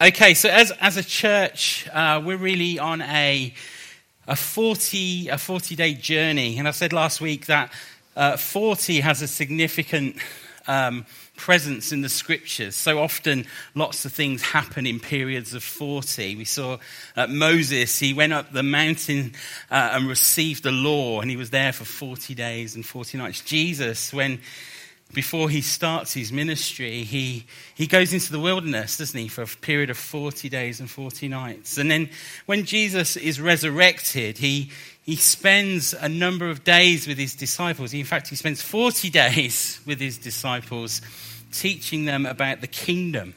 Okay, so as, as a church, uh, we're really on a, a 40, a 40 day journey. And I said last week that uh, 40 has a significant um, presence in the scriptures. So often, lots of things happen in periods of 40. We saw uh, Moses, he went up the mountain uh, and received the law, and he was there for 40 days and 40 nights. Jesus, when before he starts his ministry, he, he goes into the wilderness, doesn't he, for a period of 40 days and 40 nights. And then when Jesus is resurrected, he, he spends a number of days with his disciples. In fact, he spends 40 days with his disciples, teaching them about the kingdom.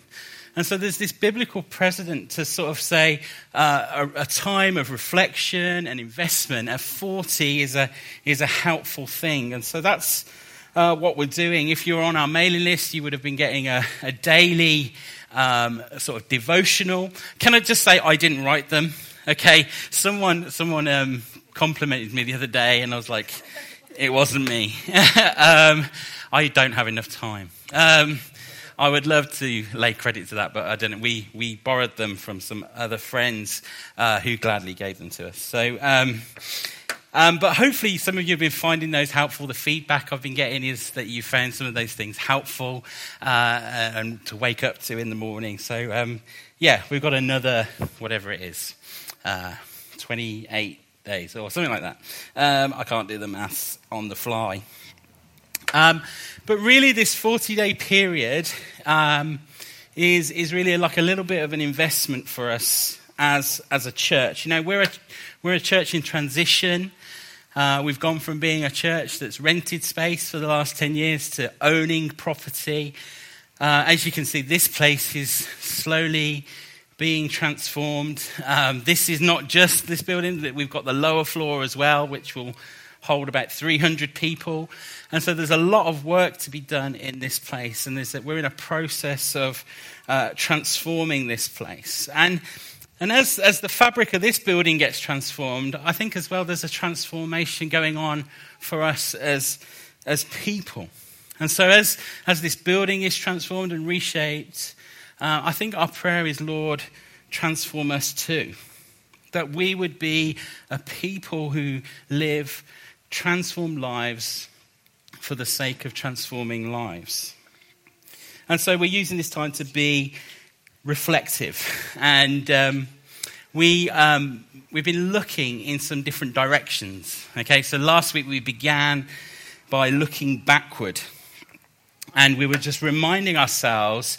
And so there's this biblical precedent to sort of say uh, a, a, time of reflection and investment at 40 is a, is a helpful thing. And so that's uh, what we're doing. If you're on our mailing list, you would have been getting a, a daily um, sort of devotional. Can I just say I didn't write them? Okay, someone someone um, complimented me the other day, and I was like, it wasn't me. um, I don't have enough time. Um, I would love to lay credit to that, but I don't. We, we borrowed them from some other friends uh, who gladly gave them to us. So, um, um, but hopefully, some of you have been finding those helpful. The feedback I've been getting is that you found some of those things helpful uh, and to wake up to in the morning. So, um, yeah, we've got another, whatever it is, uh, 28 days or something like that. Um, I can't do the maths on the fly. Um, but really, this 40 day period um, is, is really like a little bit of an investment for us as, as a church. You know, we're a, we're a church in transition. Uh, we've gone from being a church that's rented space for the last 10 years to owning property. Uh, as you can see, this place is slowly being transformed. Um, this is not just this building, we've got the lower floor as well, which will hold about 300 people. And so there's a lot of work to be done in this place. And we're in a process of uh, transforming this place. And and as, as the fabric of this building gets transformed, I think as well there's a transformation going on for us as, as people. And so as, as this building is transformed and reshaped, uh, I think our prayer is, Lord, transform us too. That we would be a people who live transformed lives for the sake of transforming lives. And so we're using this time to be reflective. And um, we, um, we've been looking in some different directions. Okay, so last week we began by looking backward. And we were just reminding ourselves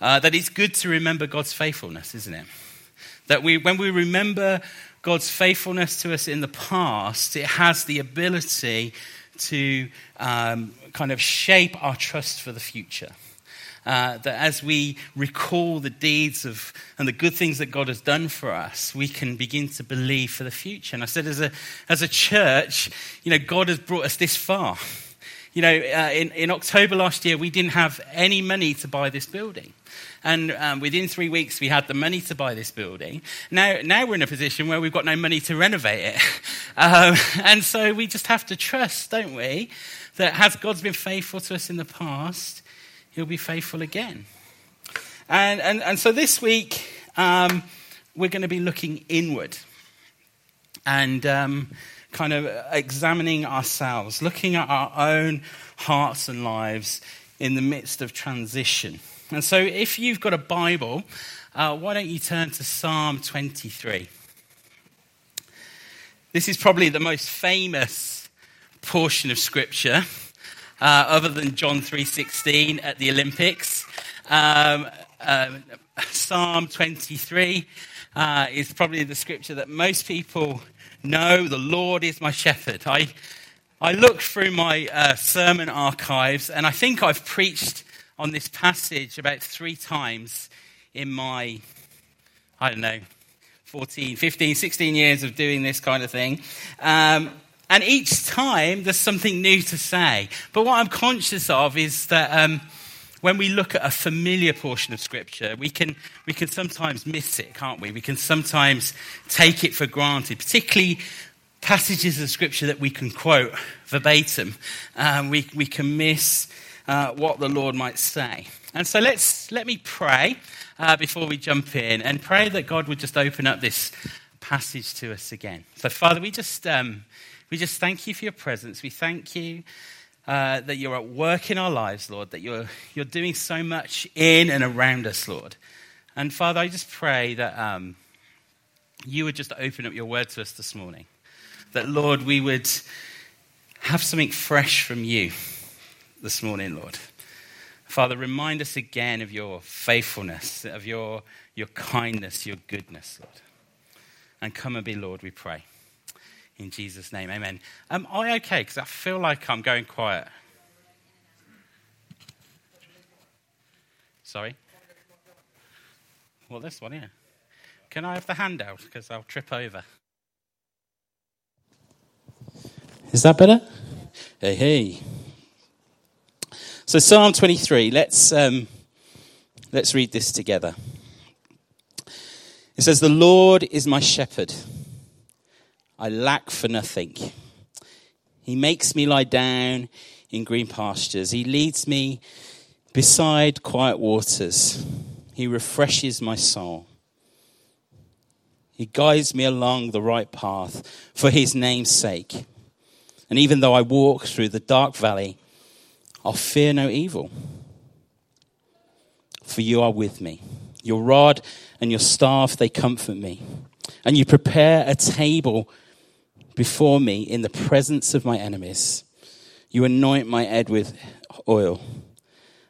uh, that it's good to remember God's faithfulness, isn't it? That we, when we remember God's faithfulness to us in the past, it has the ability to um, kind of shape our trust for the future. Uh, that as we recall the deeds of and the good things that God has done for us, we can begin to believe for the future. And I said, as a, as a church, you know, God has brought us this far. You know, uh, in, in October last year, we didn't have any money to buy this building. And um, within three weeks, we had the money to buy this building. Now, now we're in a position where we've got no money to renovate it. Um, and so we just have to trust, don't we, that has God's been faithful to us in the past, he'll be faithful again. And, and, and so this week, um, we're going to be looking inward and um, kind of examining ourselves, looking at our own hearts and lives in the midst of transition. And so, if you've got a Bible, uh, why don't you turn to Psalm 23? This is probably the most famous portion of Scripture uh, other than John 3.16 at the Olympics. Um, uh, Psalm 23 uh, is probably the scripture that most people know. The Lord is my shepherd. I, I looked through my uh, sermon archives and I think I've preached on this passage about three times in my, I don't know, 14, 15, 16 years of doing this kind of thing. Um, and each time there's something new to say. But what I'm conscious of is that um, when we look at a familiar portion of Scripture, we can, we can sometimes miss it, can't we? We can sometimes take it for granted, particularly passages of Scripture that we can quote verbatim. Um, we, we can miss uh, what the Lord might say. And so let's let me pray uh, before we jump in and pray that God would just open up this passage to us again. So, Father, we just um, we just thank you for your presence. We thank you. Uh, that you're at work in our lives, Lord, that you're, you're doing so much in and around us, Lord. And Father, I just pray that um, you would just open up your word to us this morning. That, Lord, we would have something fresh from you this morning, Lord. Father, remind us again of your faithfulness, of your, your kindness, your goodness, Lord. And come and be Lord, we pray. In Jesus' name, amen. Am I okay? Because I feel like I'm going quiet. Sorry? Well, this one, yeah. Can I have the handout? Because I'll trip over. Is that better? Hey, hey. So, Psalm 23, let's, um, let's read this together. It says, The Lord is my shepherd. I lack for nothing. He makes me lie down in green pastures. He leads me beside quiet waters. He refreshes my soul. He guides me along the right path for his name's sake. And even though I walk through the dark valley, I'll fear no evil. For you are with me. Your rod and your staff, they comfort me. And you prepare a table before me in the presence of my enemies. You anoint my head with oil,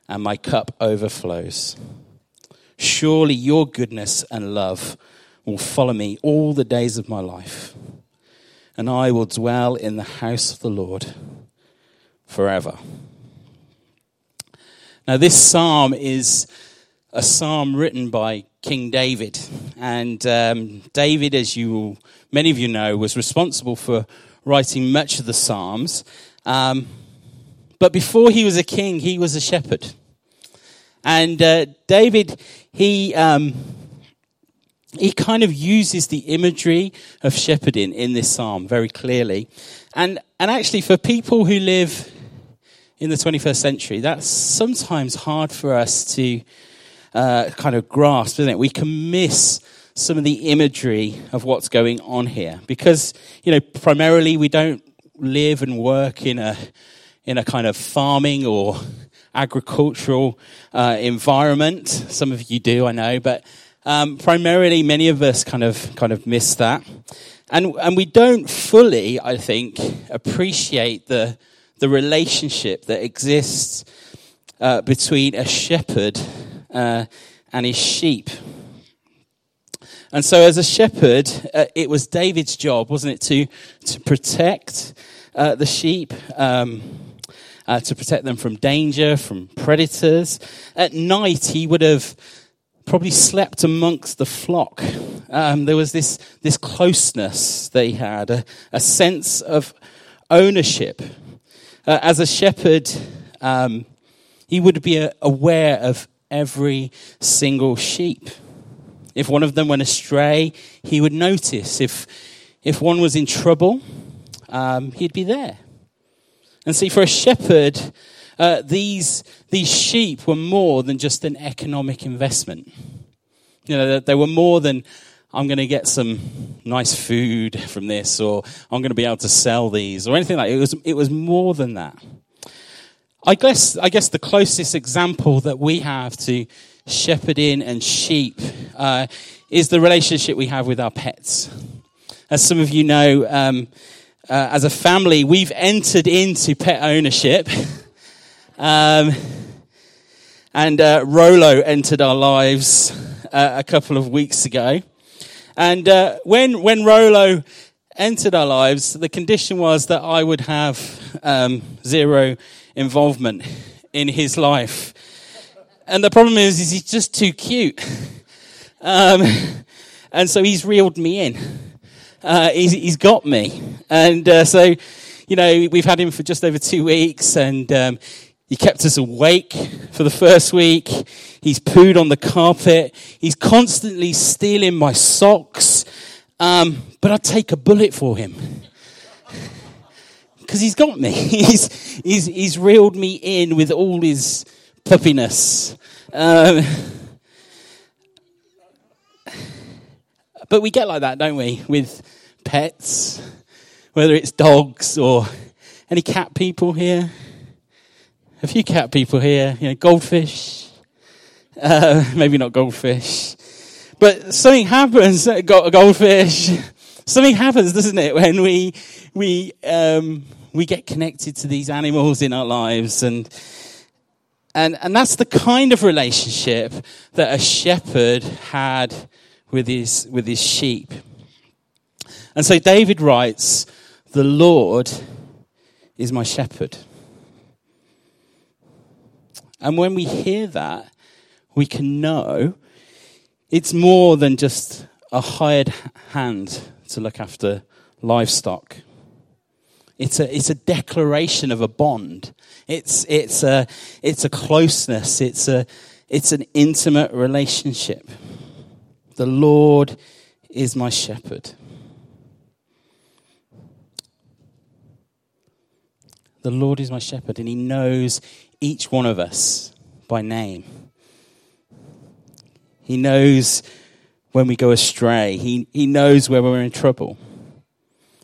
and my cup overflows. Surely your goodness and love will follow me all the days of my life, and I will dwell in the house of the Lord forever. Now, this psalm is a psalm written by King David. And um, David, as you many of you know, was responsible for writing much of the psalms. Um, but before he was a king, he was a shepherd. And uh, David, he. Um, he kind of uses the imagery of shepherding in this psalm very clearly. And, and actually, for people who live in the 21st century, that's sometimes hard for us to uh, kind of grasp, isn't it? We can miss some of the imagery of what's going on here because, you know, primarily we don't live and work in a, in a kind of farming or agricultural uh, environment. Some of you do, I know, but um, primarily many of us kind of kind of miss that, and and we don't fully, I think, appreciate the the relationship that exists uh, between a shepherd uh, and his sheep. And so, as a shepherd, uh, it was David's job, wasn't it, to, to protect uh, the sheep, um, uh, to protect them from danger, from predators. At night, he would have probably slept amongst the flock. Um, there was this, this closeness they had, a, a sense of ownership uh, as a shepherd, um, he would be uh, aware of every single sheep. If one of them went astray, he would notice. If, if one was in trouble, um, he'd be there. And see, for a shepherd, uh, these, these sheep were more than just an economic investment. You know, they were more than I'm going to get some nice food from this, or I'm going to be able to sell these, or anything like that. It was, it was more than that. I guess, I guess the closest example that we have to shepherding and sheep uh, is the relationship we have with our pets. As some of you know, um, uh, as a family, we've entered into pet ownership. um, and uh, Rolo entered our lives uh, a couple of weeks ago. And uh, when, when Rolo entered our lives, the condition was that I would have um, zero involvement in his life. And the problem is, is he's just too cute. Um, and so he's reeled me in. Uh, he's, he's got me. And uh, so, you know, we've had him for just over two weeks and um, he kept us awake for the first week. He's pooed on the carpet. He's constantly stealing my socks. Um, but I'd take a bullet for him. Because he's got me. he's, he's, he's reeled me in with all his puppiness. Um, but we get like that, don't we? With pets, whether it's dogs or any cat people here. A few cat people here, you know, goldfish. Uh, maybe not goldfish. But something happens, uh, got a goldfish. Something happens, doesn't it, when we, we, um, we get connected to these animals in our lives and, and, and that's the kind of relationship that a shepherd had with his, with his sheep. And so David writes, The Lord is my shepherd. And when we hear that, we can know it's more than just a hired hand to look after livestock. It's a, it's a declaration of a bond. It's, it's, a, it's a closeness. It's, a, it's an intimate relationship. The Lord is my shepherd. The Lord is my shepherd, and He knows each one of us by name. He knows when we go astray, He, he knows where we're in trouble.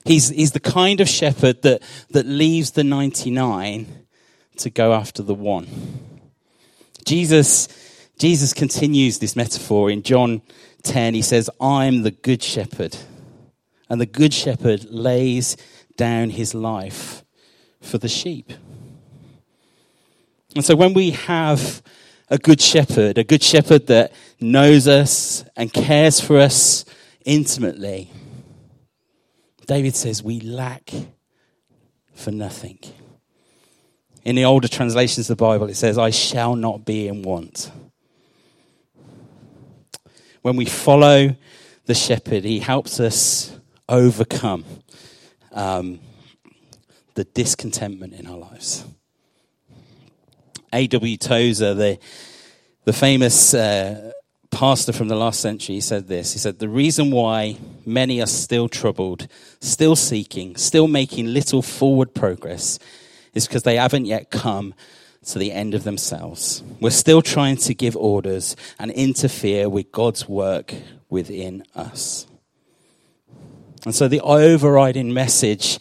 He's, he's the kind of shepherd that, that leaves the 99 to go after the one. Jesus, Jesus continues this metaphor in John 10. He says, I'm the good shepherd. And the good shepherd lays down his life for the sheep. And so when we have a good shepherd, a good shepherd that knows us and cares for us intimately, David says, We lack for nothing. In the older translations of the Bible, it says, I shall not be in want. When we follow the shepherd, he helps us overcome um, the discontentment in our lives. A.W. Tozer, the, the famous uh, pastor from the last century he said this. He said, The reason why many are still troubled, still seeking, still making little forward progress is because they haven't yet come to the end of themselves. We're still trying to give orders and interfere with God's work within us. And so the overriding message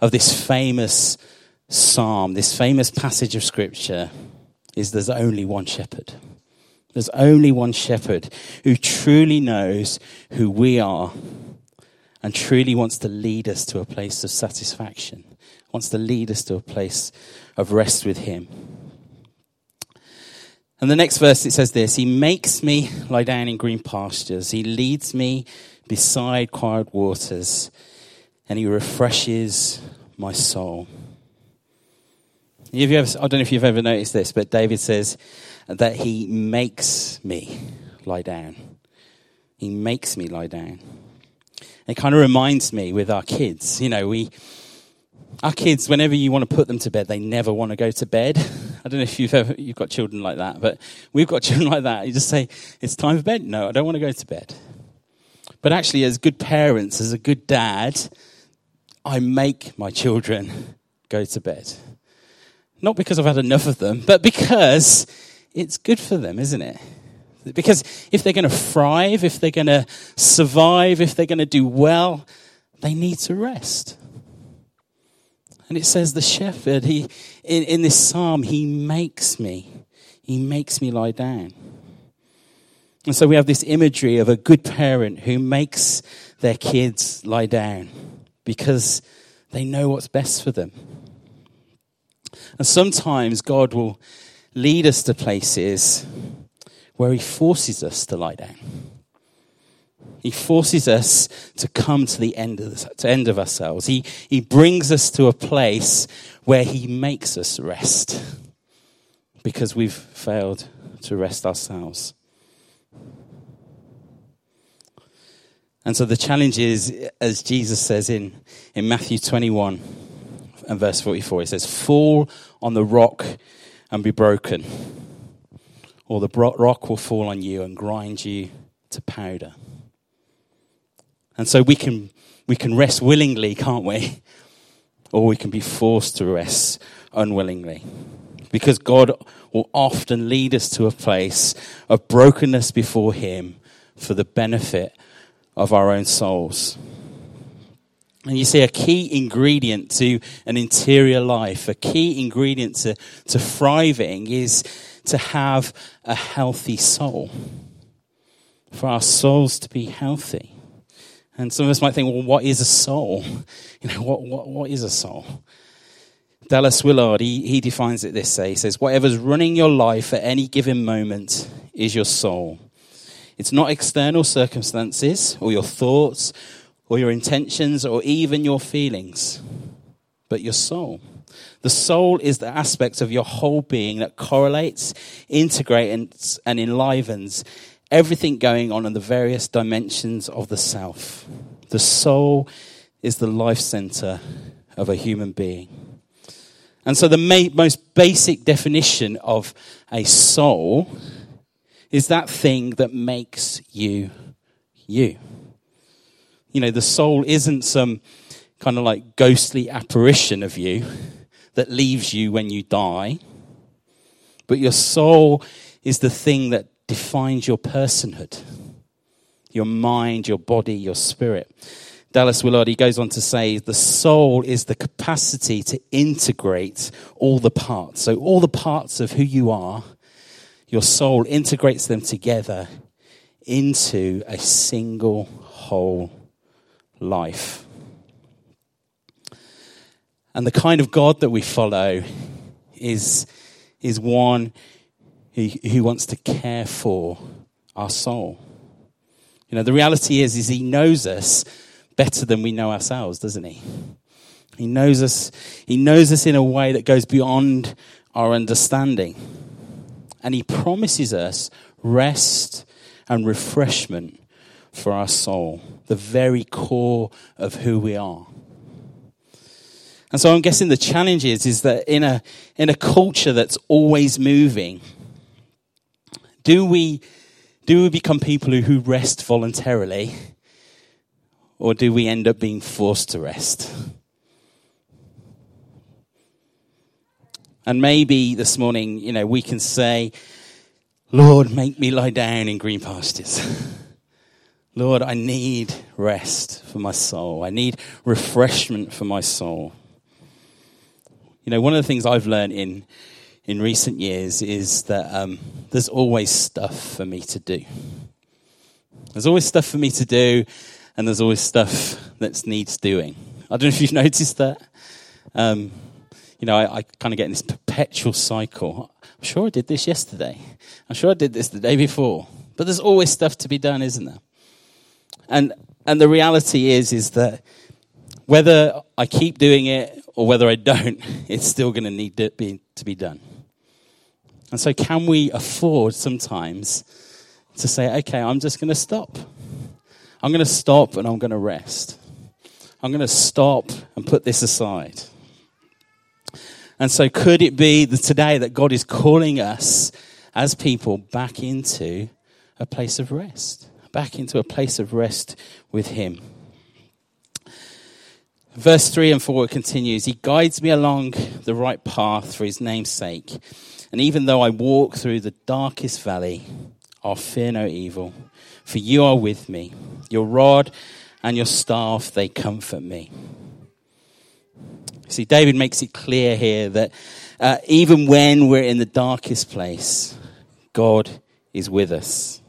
of this famous psalm, this famous passage of scripture, is there's only one shepherd. There's only one shepherd who truly knows who we are and truly wants to lead us to a place of satisfaction, wants to lead us to a place of rest with him. And the next verse it says this He makes me lie down in green pastures, He leads me beside quiet waters, and He refreshes my soul. Have you ever, I don't know if you've ever noticed this, but David says, that he makes me lie down. He makes me lie down. It kind of reminds me with our kids, you know, we, our kids, whenever you want to put them to bed, they never want to go to bed. I don't know if you've ever, you've got children like that, but we've got children like that. You just say, it's time for bed. No, I don't want to go to bed. But actually, as good parents, as a good dad, I make my children go to bed. Not because I've had enough of them, but because it's good for them, isn't it? Because if they're going to thrive, if they're going to survive, if they're going to do well, they need to rest. And it says the shepherd, he, in, in this psalm, he makes me. He makes me lie down. And so we have this imagery of a good parent who makes their kids lie down because they know what's best for them. And sometimes God will lead us to places where He forces us to lie down. He forces us to come to the end of, to end of ourselves. He, he brings us to a place where He makes us rest because we've failed to rest ourselves. And so the challenge is, as Jesus says in, in Matthew 21 and verse 44, he says, Fall on the rock and be broken, or the rock will fall on you and grind you to powder. And so we can, we can rest willingly, can't we? or we can be forced to rest unwillingly. Because God will often lead us to a place of brokenness before Him for the benefit of our own souls. And you see, a key ingredient to an interior life, a key ingredient to, to thriving is to have a healthy soul. For our souls to be healthy. And some of us might think, well, what is a soul? You know, what, what, what is a soul? Dallas Willard, he, he defines it this way. He says, whatever's running your life at any given moment is your soul. It's not external circumstances or your thoughts or your intentions or even your feelings, but your soul. The soul is the aspect of your whole being that correlates, integrates, and enlivens everything going on in the various dimensions of the self. The soul is the life center of a human being. And so, the ma- most basic definition of a soul is that thing that makes you you. You know, the soul isn't some kind of like ghostly apparition of you that leaves you when you die, but your soul is the thing that defines your personhood, your mind, your body, your spirit. Dallas Willard, he goes on to say, the soul is the capacity to integrate all the parts. So, all the parts of who you are, your soul integrates them together into a single whole life. And the kind of God that we follow is, is one who, who wants to care for our soul. You know, the reality is, is he knows us better than we know ourselves, doesn't he? He knows us, he knows us in a way that goes beyond our understanding. And he promises us rest and refreshment for our soul, the very core of who we are. And so I'm guessing the challenge is, is that in a, in a culture that's always moving, do we, do we become people who, who rest voluntarily? Or do we end up being forced to rest? And maybe this morning, you know, we can say, Lord, make me lie down in green pastures. Lord, I need rest for my soul. I need refreshment for my soul. You know, one of the things I've learned in, in recent years is that um, there's always stuff for me to do. There's always stuff for me to do, and there's always stuff that needs doing. I don't know if you've noticed that. Um, you know, I, I kind of get in this perpetual cycle. I'm sure I did this yesterday. I'm sure I did this the day before. But there's always stuff to be done, isn't there? And, and the reality is, is that whether I keep doing it or whether I don't, it's still going to need to be, to be done. And so, can we afford sometimes to say, okay, I'm just going to stop? I'm going to stop and I'm going to rest. I'm going to stop and put this aside. And so, could it be that today that God is calling us as people back into a place of rest? Back into a place of rest with Him. Verse 3 and 4 continues He guides me along the right path for His name's sake. And even though I walk through the darkest valley, I'll fear no evil, for you are with me. Your rod and your staff, they comfort me. See, David makes it clear here that uh, even when we're in the darkest place, God is with us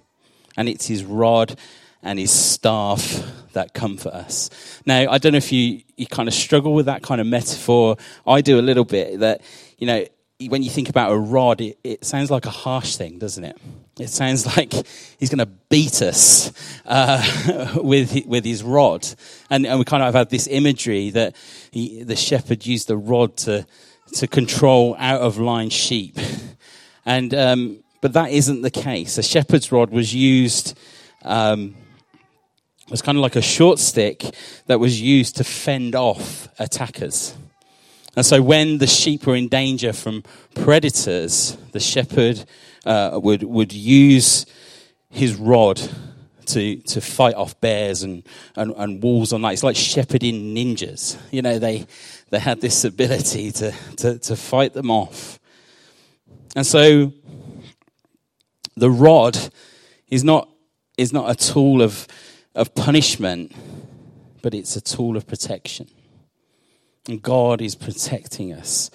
and it's his rod and his staff that comfort us. Now, I don't know if you, you kind of struggle with that kind of metaphor. I do a little bit that, you know, when you think about a rod, it, it sounds like a harsh thing, doesn't it? It sounds like he's going to beat us uh, with, with his rod. And, and we kind of have had this imagery that he, the shepherd used the rod to, to control out of line sheep. And um, but that isn't the case. A shepherd's rod was used, um, was kind of like a short stick that was used to fend off attackers. And so when the sheep were in danger from predators, the shepherd uh, would, would use his rod to, to fight off bears and, and, and wolves on night. It's like shepherding ninjas. You know, they, they had this ability to, to, to fight them off. And so the rod is not, is not a tool of, of punishment, but it's a tool of protection. And God is protecting us.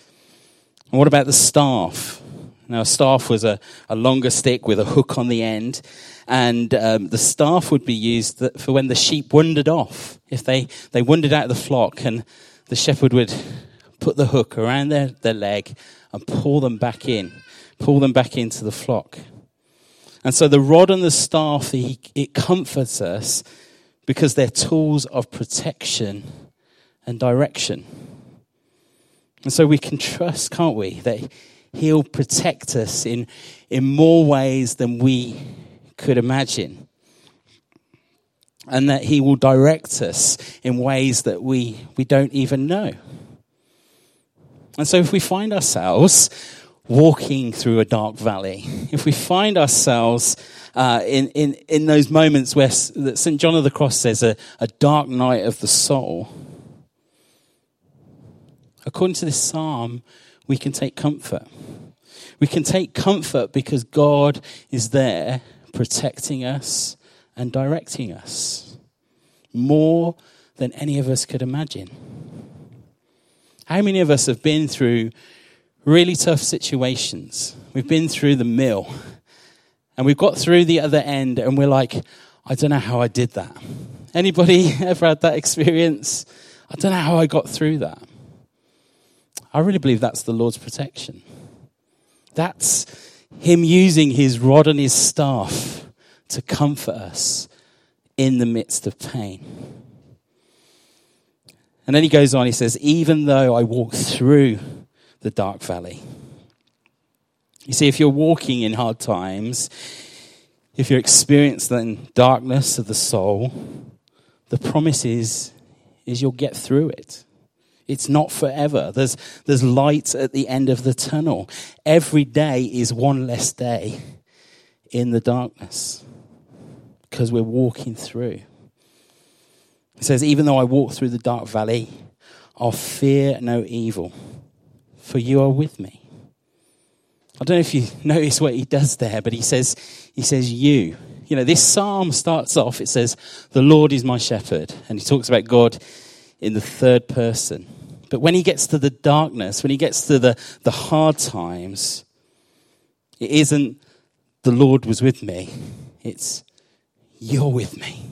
And what about the staff? Now, a staff was a, a longer stick with a hook on the end, and um, the staff would be used for when the sheep wandered off. If they, they wandered out of the flock, and the shepherd would put the hook around their, their leg and pull them back in, pull them back into the flock. And so the rod and the staff, it comforts us because they're tools of protection and direction. And so we can trust, can't we, that He'll protect us in, in more ways than we could imagine. And that He will direct us in ways that we, we don't even know. And so if we find ourselves walking through a dark valley, if we find ourselves uh, in, in, in those moments where St. John of the Cross says a, a dark night of the soul, according to this psalm, we can take comfort. We can take comfort because God is there protecting us and directing us more than any of us could imagine. How many of us have been through really tough situations? We've been through the mill and we've got through the other end and we're like, I don't know how I did that. Anybody ever had that experience? I don't know how I got through that. I really believe that's the Lord's protection. That's Him using His rod and His staff to comfort us in the midst of pain. And then he goes on, he says, Even though I walk through the dark valley. You see, if you're walking in hard times, if you're experiencing darkness of the soul, the promise is, is you'll get through it. It's not forever. There's, there's light at the end of the tunnel. Every day is one less day in the darkness because we're walking through. It says, Even though I walk through the dark valley, I'll fear no evil, for you are with me. I don't know if you notice what he does there, but he says, he says, you. You know, this psalm starts off, it says, the Lord is my shepherd. And he talks about God in the third person. But when he gets to the darkness, when he gets to the, the hard times, it isn't the Lord was with me. It's you're with me.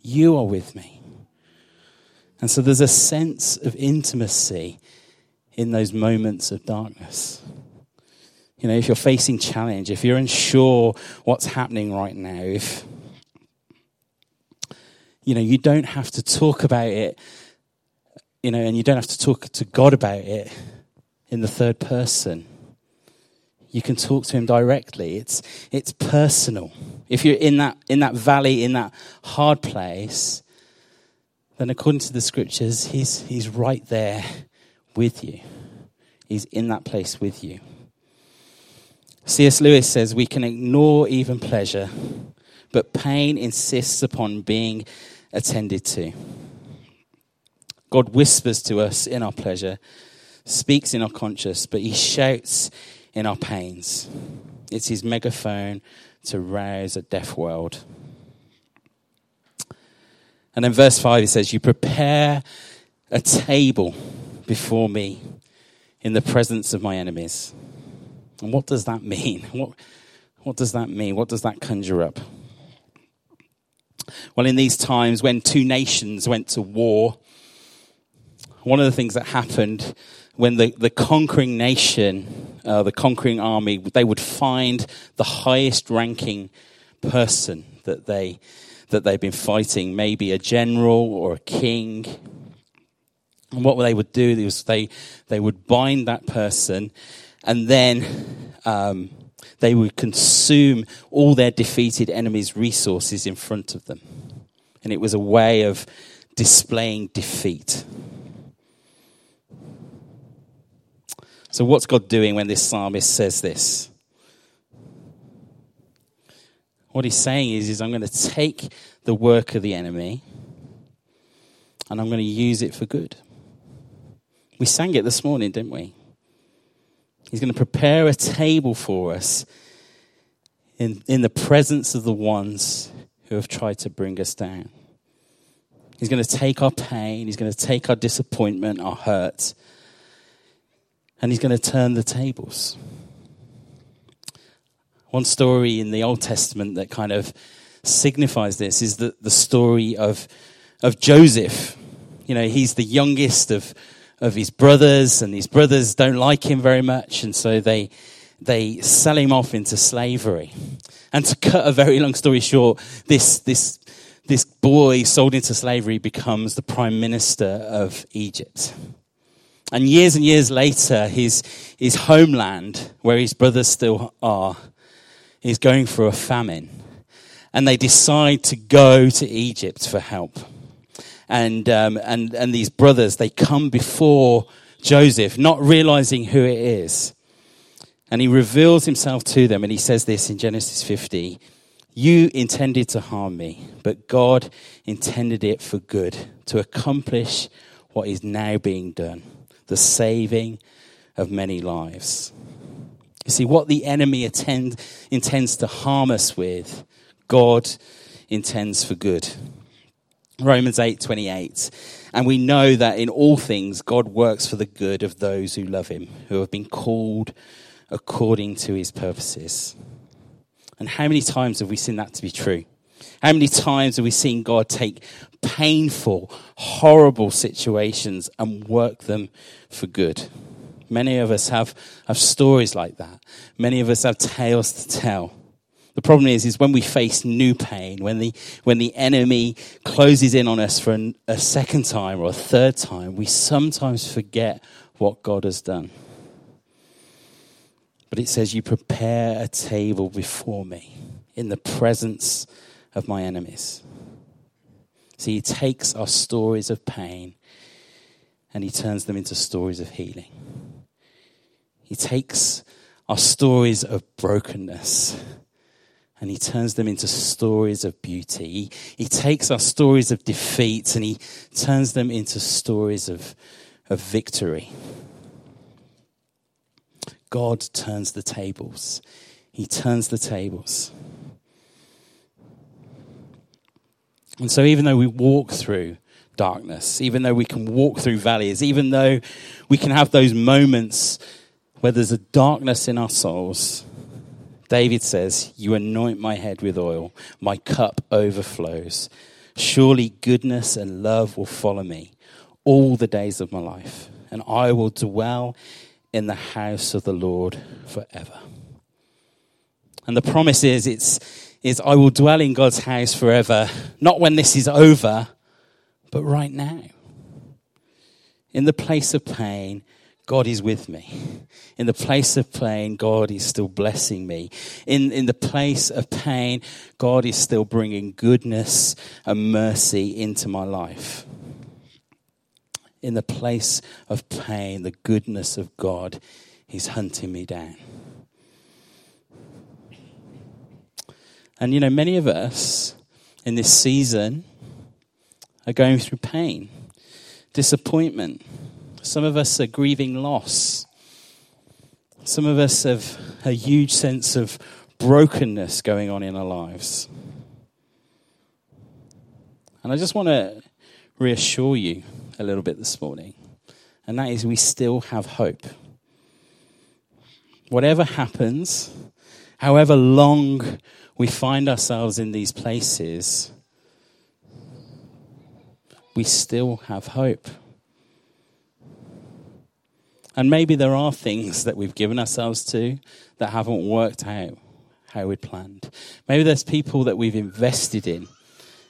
You are with me. And so there's a sense of intimacy in those moments of darkness. You know, if you're facing challenge, if you're unsure what's happening right now, if, you know, you don't have to talk about it you know, and you don't have to talk to God about it in the third person. You can talk to him directly. It's, it's personal. If you're in that, in that valley, in that hard place, then according to the scriptures, he's, he's right there with you. He's in that place with you. C.S. Lewis says we can ignore even pleasure, but pain insists upon being attended to. God whispers to us in our pleasure, speaks in our conscience, but he shouts in our pains. It's his megaphone to rouse a deaf world. And then verse 5 he says, You prepare a table before me in the presence of my enemies. And what does that mean? What, what does that mean? What does that conjure up? Well, in these times when two nations went to war, one of the things that happened when the, the conquering nation, uh, the conquering army, they would find the highest ranking person that they that they've been fighting, maybe a general or a king. And what they would do is they they would bind that person, and then um, they would consume all their defeated enemies' resources in front of them, and it was a way of displaying defeat. So, what's God doing when this psalmist says this? What he's saying is, is I'm going to take the work of the enemy and I'm going to use it for good. We sang it this morning, didn't we? He's going to prepare a table for us in, in the presence of the ones who have tried to bring us down. He's going to take our pain, he's going to take our disappointment, our hurt, and he's going to turn the tables. One story in the Old Testament that kind of signifies this is the, the story of, of Joseph. You know, he's the youngest of, of his brothers, and his brothers don't like him very much, and so they, they sell him off into slavery. And to cut a very long story short, this, this, this boy sold into slavery becomes the prime minister of Egypt. And years and years later, his, his homeland, where his brothers still are, is going through a famine. And they decide to go to Egypt for help. And, um, and, and these brothers, they come before Joseph, not realizing who it is. And he reveals himself to them, and he says this in Genesis 50 You intended to harm me, but God intended it for good, to accomplish what is now being done the saving of many lives. You see, what the enemy attend, intends to harm us with, God intends for good. Romans 8 28. And we know that in all things, God works for the good of those who love him, who have been called according to his purposes. And how many times have we seen that to be true? How many times have we seen God take painful, horrible situations and work them for good? Many of us have, have stories like that. Many of us have tales to tell. The problem is, is when we face new pain, when the, when the enemy closes in on us for an, a second time or a third time, we sometimes forget what God has done. But it says, You prepare a table before me in the presence of my enemies. See, he takes our stories of pain and he turns them into stories of healing. He takes our stories of brokenness and he turns them into stories of beauty. He, he takes our stories of defeat and he turns them into stories of, of victory. God turns the tables. He turns the tables. And so, even though we walk through darkness, even though we can walk through valleys, even though we can have those moments where there's a darkness in our souls, David says, You anoint my head with oil, my cup overflows. Surely goodness and love will follow me all the days of my life, and I will dwell in the house of the Lord forever. And the promise is, it's, is I will dwell in God's house forever, not when this is over, but right now. In the place of pain, God is with me. In the place of pain, God is still blessing me. In, in the place of pain, God is still bringing goodness and mercy into my life. In the place of pain, the goodness of God is hunting me down. And you know, many of us in this season are going through pain, disappointment. Some of us are grieving loss. Some of us have a huge sense of brokenness going on in our lives. And I just want to reassure you a little bit this morning, and that is we still have hope. Whatever happens, however long we find ourselves in these places, we still have hope. And maybe there are things that we've given ourselves to that haven't worked out how we'd planned. Maybe there's people that we've invested in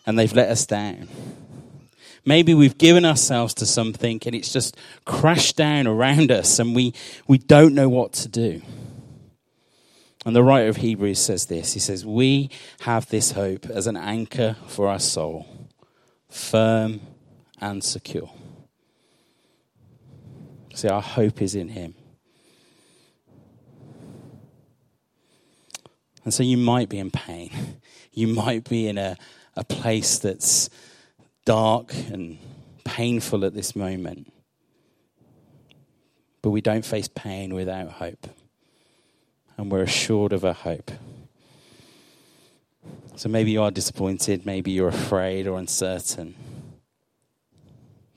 and they've let us down. Maybe we've given ourselves to something and it's just crashed down around us and we, we don't know what to do. And the writer of Hebrews says this He says, We have this hope as an anchor for our soul, firm and secure. See, our hope is in Him. And so you might be in pain. You might be in a, a place that's dark and painful at this moment. But we don't face pain without hope. And we're assured of a hope. So maybe you are disappointed, maybe you're afraid or uncertain.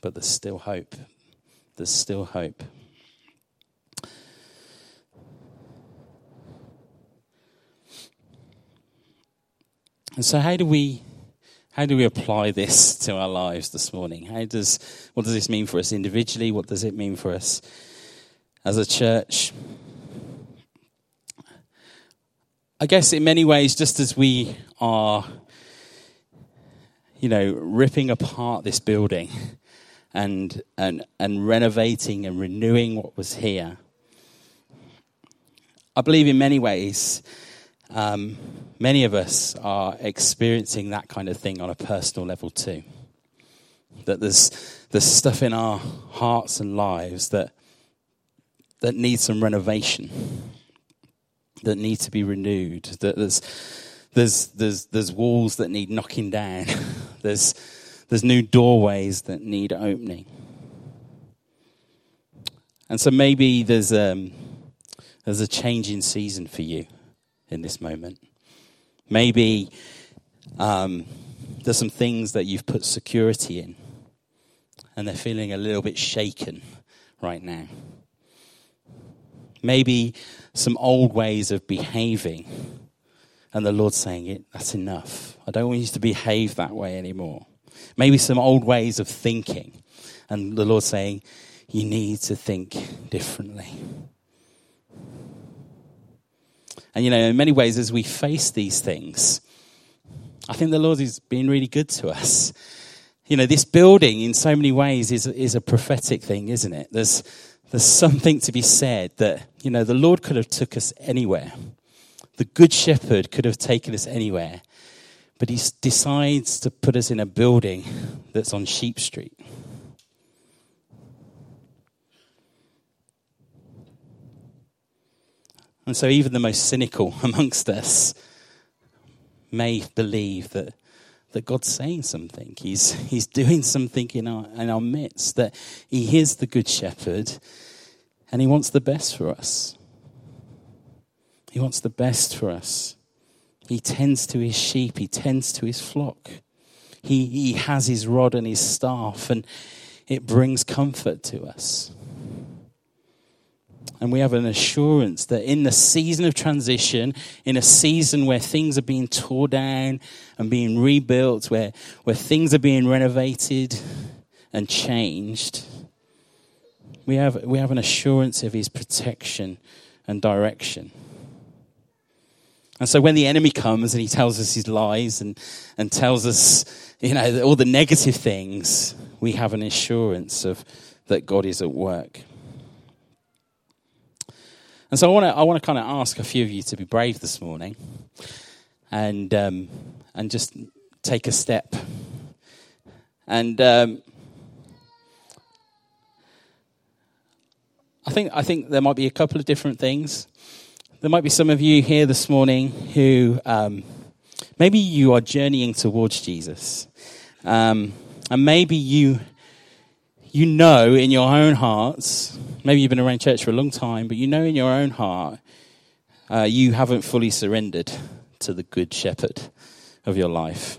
But there's still hope. There's still hope. And so how do we how do we apply this to our lives this morning? How does what does this mean for us individually? What does it mean for us as a church? I guess in many ways, just as we are, you know, ripping apart this building and and and renovating and renewing what was here, I believe in many ways um, many of us are experiencing that kind of thing on a personal level too. That there's, there's stuff in our hearts and lives that, that needs some renovation, that need to be renewed, that there's, there's, there's, there's walls that need knocking down, there's, there's new doorways that need opening. And so maybe there's, um, there's a changing season for you in this moment. Maybe um, there's some things that you've put security in, and they're feeling a little bit shaken right now. Maybe some old ways of behaving, and the Lord's saying, it, That's enough. I don't want you to behave that way anymore. Maybe some old ways of thinking, and the Lord's saying, You need to think differently. And, you know, in many ways, as we face these things, I think the Lord is being really good to us. You know, this building, in so many ways, is, is a prophetic thing, isn't it? There's, there's something to be said that, you know, the Lord could have took us anywhere. The Good Shepherd could have taken us anywhere. But he decides to put us in a building that's on Sheep Street. And so, even the most cynical amongst us may believe that, that God's saying something. He's, he's doing something in our, in our midst, that He is the Good Shepherd and He wants the best for us. He wants the best for us. He tends to His sheep, He tends to His flock. He, he has His rod and His staff, and it brings comfort to us. And we have an assurance that in the season of transition, in a season where things are being torn down and being rebuilt, where, where things are being renovated and changed, we have, we have an assurance of his protection and direction. And so when the enemy comes and he tells us his lies and, and tells us, you know, all the negative things, we have an assurance of that God is at work. And so I want to I want to kind of ask a few of you to be brave this morning, and um, and just take a step. And um, I think I think there might be a couple of different things. There might be some of you here this morning who um, maybe you are journeying towards Jesus, um, and maybe you you know in your own hearts, maybe you've been around church for a long time, but you know in your own heart, uh, you haven't fully surrendered to the good shepherd of your life.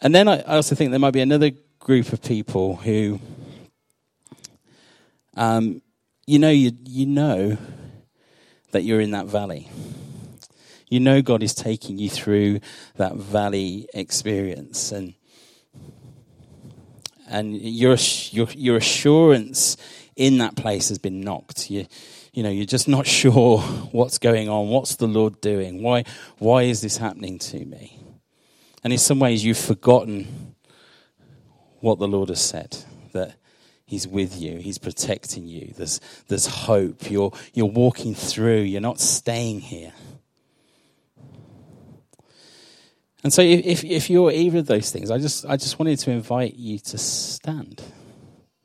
And then I also think there might be another group of people who, um, you know, you, you know that you're in that valley. You know God is taking you through that valley experience. And and your, your, your assurance in that place has been knocked. You, you know, you're just not sure what's going on. What's the Lord doing? Why, why is this happening to me? And in some ways, you've forgotten what the Lord has said that He's with you, He's protecting you. There's, there's hope. You're, you're walking through, you're not staying here. And so if, if you're either of those things, I just, I just wanted to invite you to stand.